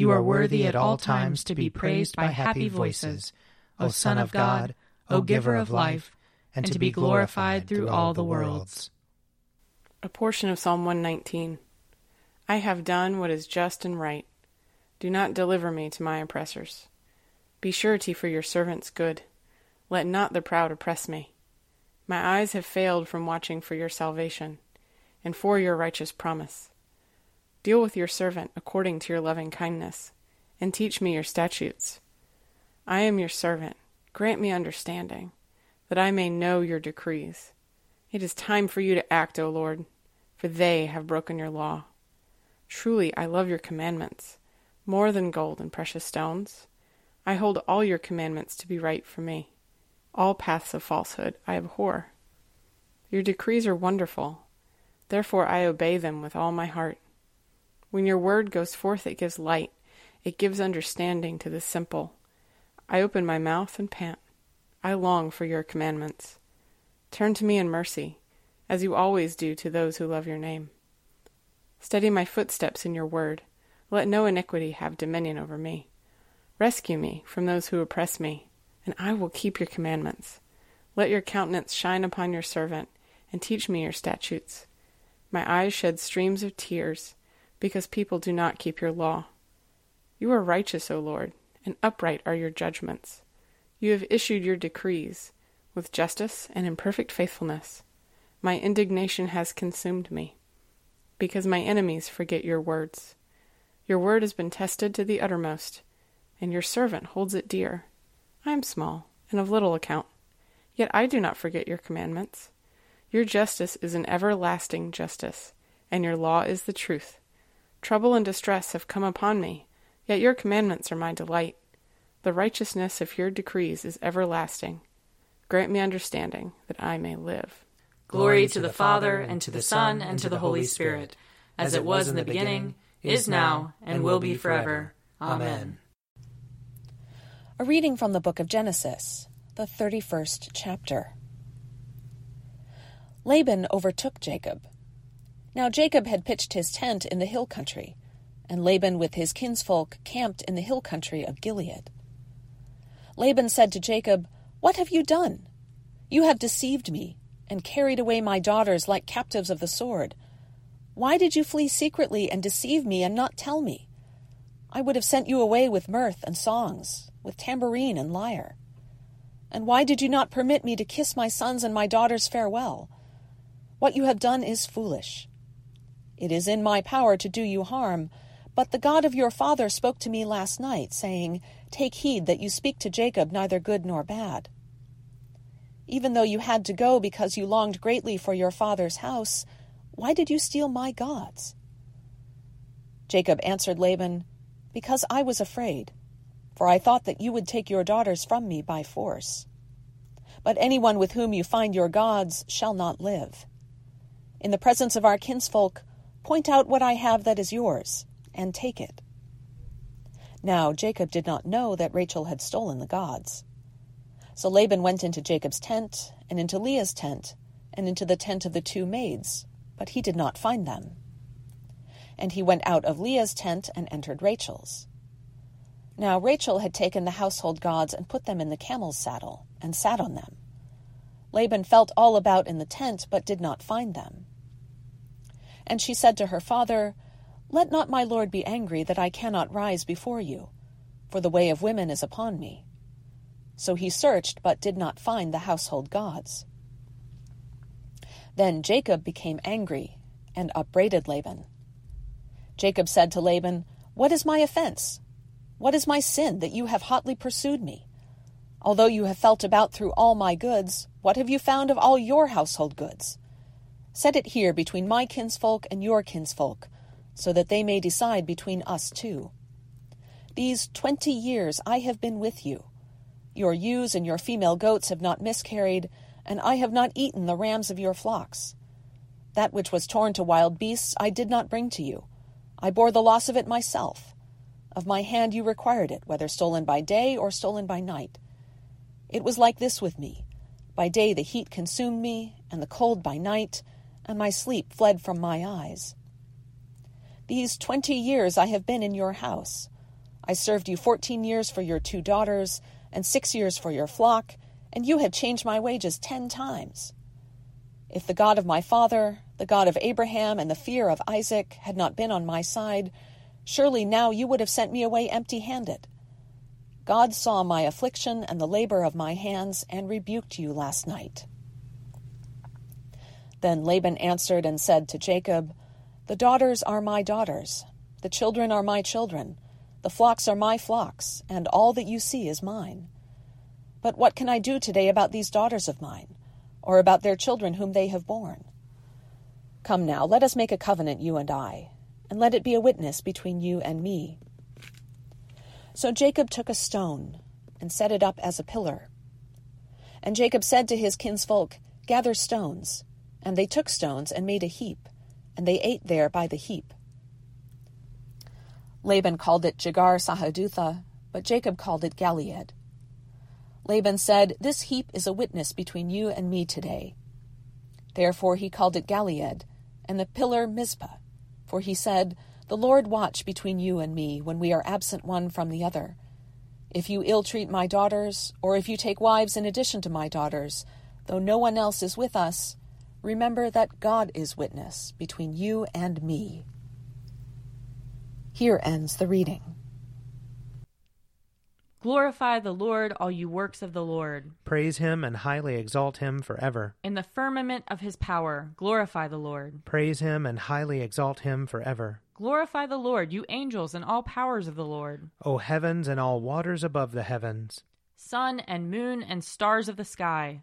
You are worthy at all times to be praised by happy voices, O Son of God, O Giver of life, and to be glorified through all the worlds. A portion of Psalm 119. I have done what is just and right. Do not deliver me to my oppressors. Be surety for your servant's good. Let not the proud oppress me. My eyes have failed from watching for your salvation, and for your righteous promise. Deal with your servant according to your loving kindness, and teach me your statutes. I am your servant. Grant me understanding, that I may know your decrees. It is time for you to act, O Lord, for they have broken your law. Truly, I love your commandments, more than gold and precious stones. I hold all your commandments to be right for me. All paths of falsehood I abhor. Your decrees are wonderful, therefore I obey them with all my heart. When your word goes forth, it gives light, it gives understanding to the simple. I open my mouth and pant. I long for your commandments. Turn to me in mercy, as you always do to those who love your name. Steady my footsteps in your word. Let no iniquity have dominion over me. Rescue me from those who oppress me, and I will keep your commandments. Let your countenance shine upon your servant, and teach me your statutes. My eyes shed streams of tears because people do not keep your law. You are righteous, O Lord, and upright are your judgments. You have issued your decrees with justice and in perfect faithfulness. My indignation has consumed me, because my enemies forget your words. Your word has been tested to the uttermost, and your servant holds it dear. I am small and of little account, yet I do not forget your commandments. Your justice is an everlasting justice, and your law is the truth. Trouble and distress have come upon me, yet your commandments are my delight. The righteousness of your decrees is everlasting. Grant me understanding, that I may live. Glory to the Father, and to the Son, and to the Holy Spirit, as it was in the beginning, is now, and will be forever. Amen. A reading from the book of Genesis, the 31st chapter. Laban overtook Jacob now Jacob had pitched his tent in the hill country, and Laban with his kinsfolk camped in the hill country of Gilead. Laban said to Jacob, What have you done? You have deceived me, and carried away my daughters like captives of the sword. Why did you flee secretly and deceive me and not tell me? I would have sent you away with mirth and songs, with tambourine and lyre. And why did you not permit me to kiss my sons and my daughters farewell? What you have done is foolish. It is in my power to do you harm. But the God of your father spoke to me last night, saying, Take heed that you speak to Jacob neither good nor bad. Even though you had to go because you longed greatly for your father's house, why did you steal my gods? Jacob answered Laban, Because I was afraid, for I thought that you would take your daughters from me by force. But anyone with whom you find your gods shall not live. In the presence of our kinsfolk, Point out what I have that is yours, and take it. Now Jacob did not know that Rachel had stolen the gods. So Laban went into Jacob's tent, and into Leah's tent, and into the tent of the two maids, but he did not find them. And he went out of Leah's tent and entered Rachel's. Now Rachel had taken the household gods and put them in the camel's saddle, and sat on them. Laban felt all about in the tent, but did not find them. And she said to her father, Let not my lord be angry that I cannot rise before you, for the way of women is upon me. So he searched, but did not find the household gods. Then Jacob became angry and upbraided Laban. Jacob said to Laban, What is my offense? What is my sin that you have hotly pursued me? Although you have felt about through all my goods, what have you found of all your household goods? Set it here between my kinsfolk and your kinsfolk, so that they may decide between us two. These twenty years I have been with you. Your ewes and your female goats have not miscarried, and I have not eaten the rams of your flocks. That which was torn to wild beasts I did not bring to you. I bore the loss of it myself. Of my hand you required it, whether stolen by day or stolen by night. It was like this with me. By day the heat consumed me, and the cold by night, and my sleep fled from my eyes. These twenty years I have been in your house. I served you fourteen years for your two daughters, and six years for your flock, and you have changed my wages ten times. If the God of my father, the God of Abraham, and the fear of Isaac had not been on my side, Surely now you would have sent me away empty handed. God saw my affliction and the labor of my hands and rebuked you last night. Then Laban answered and said to Jacob, The daughters are my daughters, the children are my children, the flocks are my flocks, and all that you see is mine. But what can I do today about these daughters of mine, or about their children whom they have borne? Come now, let us make a covenant, you and I and let it be a witness between you and me. So Jacob took a stone and set it up as a pillar. And Jacob said to his kinsfolk, Gather stones. And they took stones and made a heap, and they ate there by the heap. Laban called it Jegar Sahadutha, but Jacob called it Galeed. Laban said, This heap is a witness between you and me today. Therefore he called it Galeed, and the pillar Mizpah for he said, The Lord watch between you and me when we are absent one from the other. If you ill treat my daughters, or if you take wives in addition to my daughters, though no one else is with us, remember that God is witness between you and me. Here ends the reading. Glorify the Lord, all you works of the Lord. Praise him and highly exalt him forever. In the firmament of his power, glorify the Lord. Praise him and highly exalt him forever. Glorify the Lord, you angels and all powers of the Lord. O heavens and all waters above the heavens. Sun and moon and stars of the sky,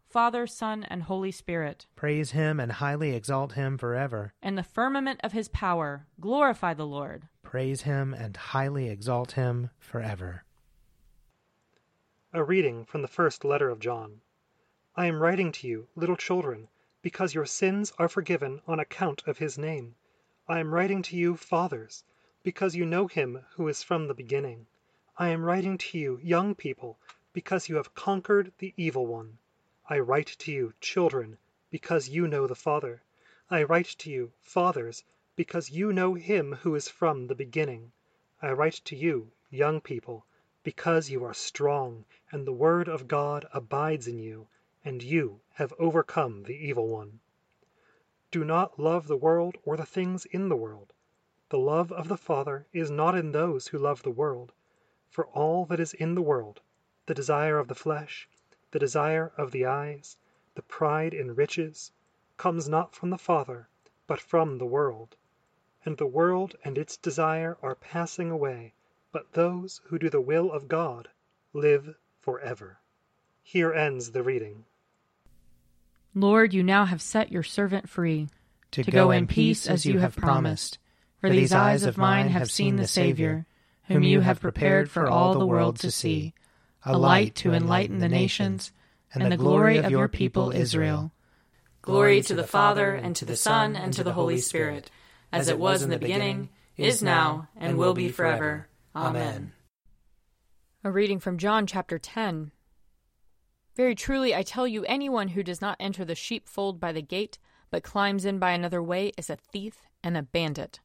Father, Son, and Holy Spirit. Praise him and highly exalt him forever. In the firmament of his power, glorify the Lord. Praise him and highly exalt him forever. A reading from the first letter of John. I am writing to you, little children, because your sins are forgiven on account of his name. I am writing to you, fathers, because you know him who is from the beginning. I am writing to you, young people, because you have conquered the evil one. I write to you, children, because you know the Father. I write to you, fathers, because you know him who is from the beginning. I write to you, young people, because you are strong, and the word of God abides in you, and you have overcome the evil one. Do not love the world or the things in the world. The love of the Father is not in those who love the world. For all that is in the world, the desire of the flesh, the desire of the eyes, the pride in riches, comes not from the Father, but from the world. And the world and its desire are passing away, but those who do the will of God live forever. Here ends the reading. Lord, you now have set your servant free to, to go in peace as you have promised. For these eyes of mine have seen the Savior, whom you have prepared for all the world to see a light to enlighten the nations, and the glory of your people Israel. Glory to the Father, and to the Son, and to the Holy Spirit, as it was in the beginning, is now, and will be forever. Amen. A reading from John chapter 10. Very truly, I tell you, anyone who does not enter the sheepfold by the gate, but climbs in by another way, is a thief and a bandit.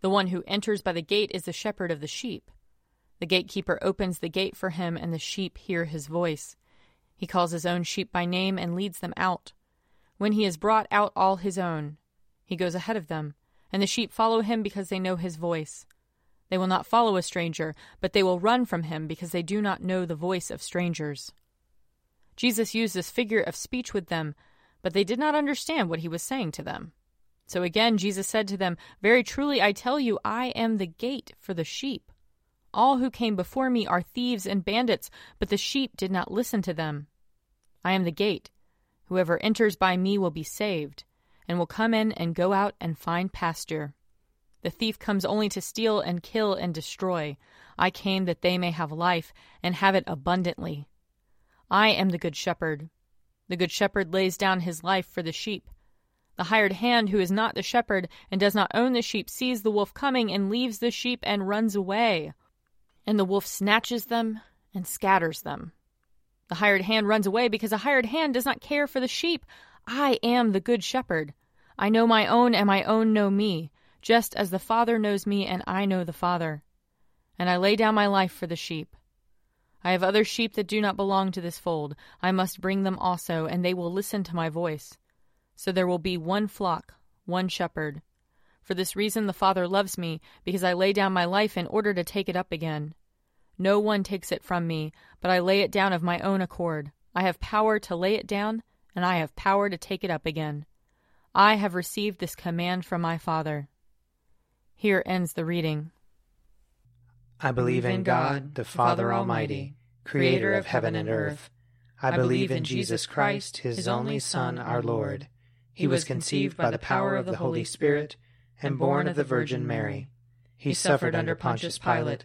The one who enters by the gate is the shepherd of the sheep. The gatekeeper opens the gate for him, and the sheep hear his voice. He calls his own sheep by name and leads them out. When he has brought out all his own, he goes ahead of them, and the sheep follow him because they know his voice. They will not follow a stranger, but they will run from him because they do not know the voice of strangers. Jesus used this figure of speech with them, but they did not understand what he was saying to them. So again Jesus said to them, Very truly I tell you, I am the gate for the sheep. All who came before me are thieves and bandits, but the sheep did not listen to them. I am the gate. Whoever enters by me will be saved, and will come in and go out and find pasture. The thief comes only to steal and kill and destroy. I came that they may have life and have it abundantly. I am the good shepherd. The good shepherd lays down his life for the sheep. The hired hand who is not the shepherd and does not own the sheep sees the wolf coming and leaves the sheep and runs away and the wolf snatches them and scatters them. The hired hand runs away because a hired hand does not care for the sheep. I am the good shepherd. I know my own, and my own know me, just as the Father knows me, and I know the Father. And I lay down my life for the sheep. I have other sheep that do not belong to this fold. I must bring them also, and they will listen to my voice. So there will be one flock, one shepherd. For this reason the Father loves me, because I lay down my life in order to take it up again. No one takes it from me, but I lay it down of my own accord. I have power to lay it down, and I have power to take it up again. I have received this command from my Father. Here ends the reading. I believe in God, the Father Almighty, creator of heaven and earth. I believe in Jesus Christ, his only Son, our Lord. He was conceived by the power of the Holy Spirit and born of the Virgin Mary. He suffered under Pontius Pilate,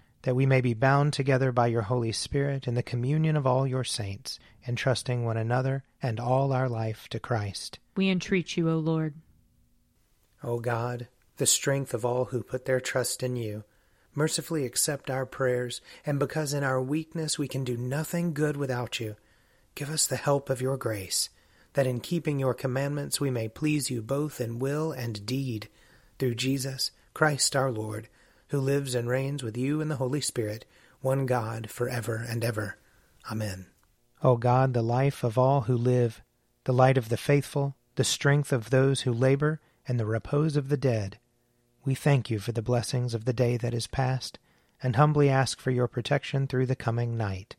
That we may be bound together by your Holy Spirit in the communion of all your saints, entrusting one another and all our life to Christ. We entreat you, O Lord. O God, the strength of all who put their trust in you, mercifully accept our prayers, and because in our weakness we can do nothing good without you, give us the help of your grace, that in keeping your commandments we may please you both in will and deed, through Jesus Christ our Lord, who lives and reigns with you in the Holy Spirit, one God, for ever and ever. Amen. O God, the life of all who live, the light of the faithful, the strength of those who labor, and the repose of the dead, we thank you for the blessings of the day that is past, and humbly ask for your protection through the coming night.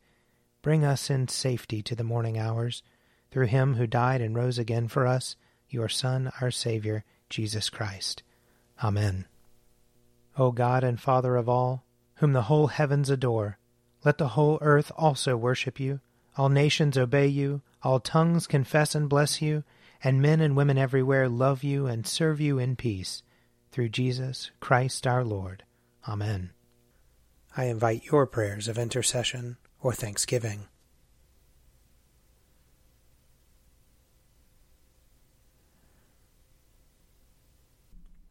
Bring us in safety to the morning hours, through him who died and rose again for us, your Son, our Savior, Jesus Christ. Amen. O God and Father of all, whom the whole heavens adore, let the whole earth also worship you all nations obey you, all tongues confess and bless you, and men and women everywhere love you and serve you in peace. Through Jesus Christ our Lord. Amen. I invite your prayers of intercession or thanksgiving.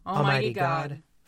Almighty God,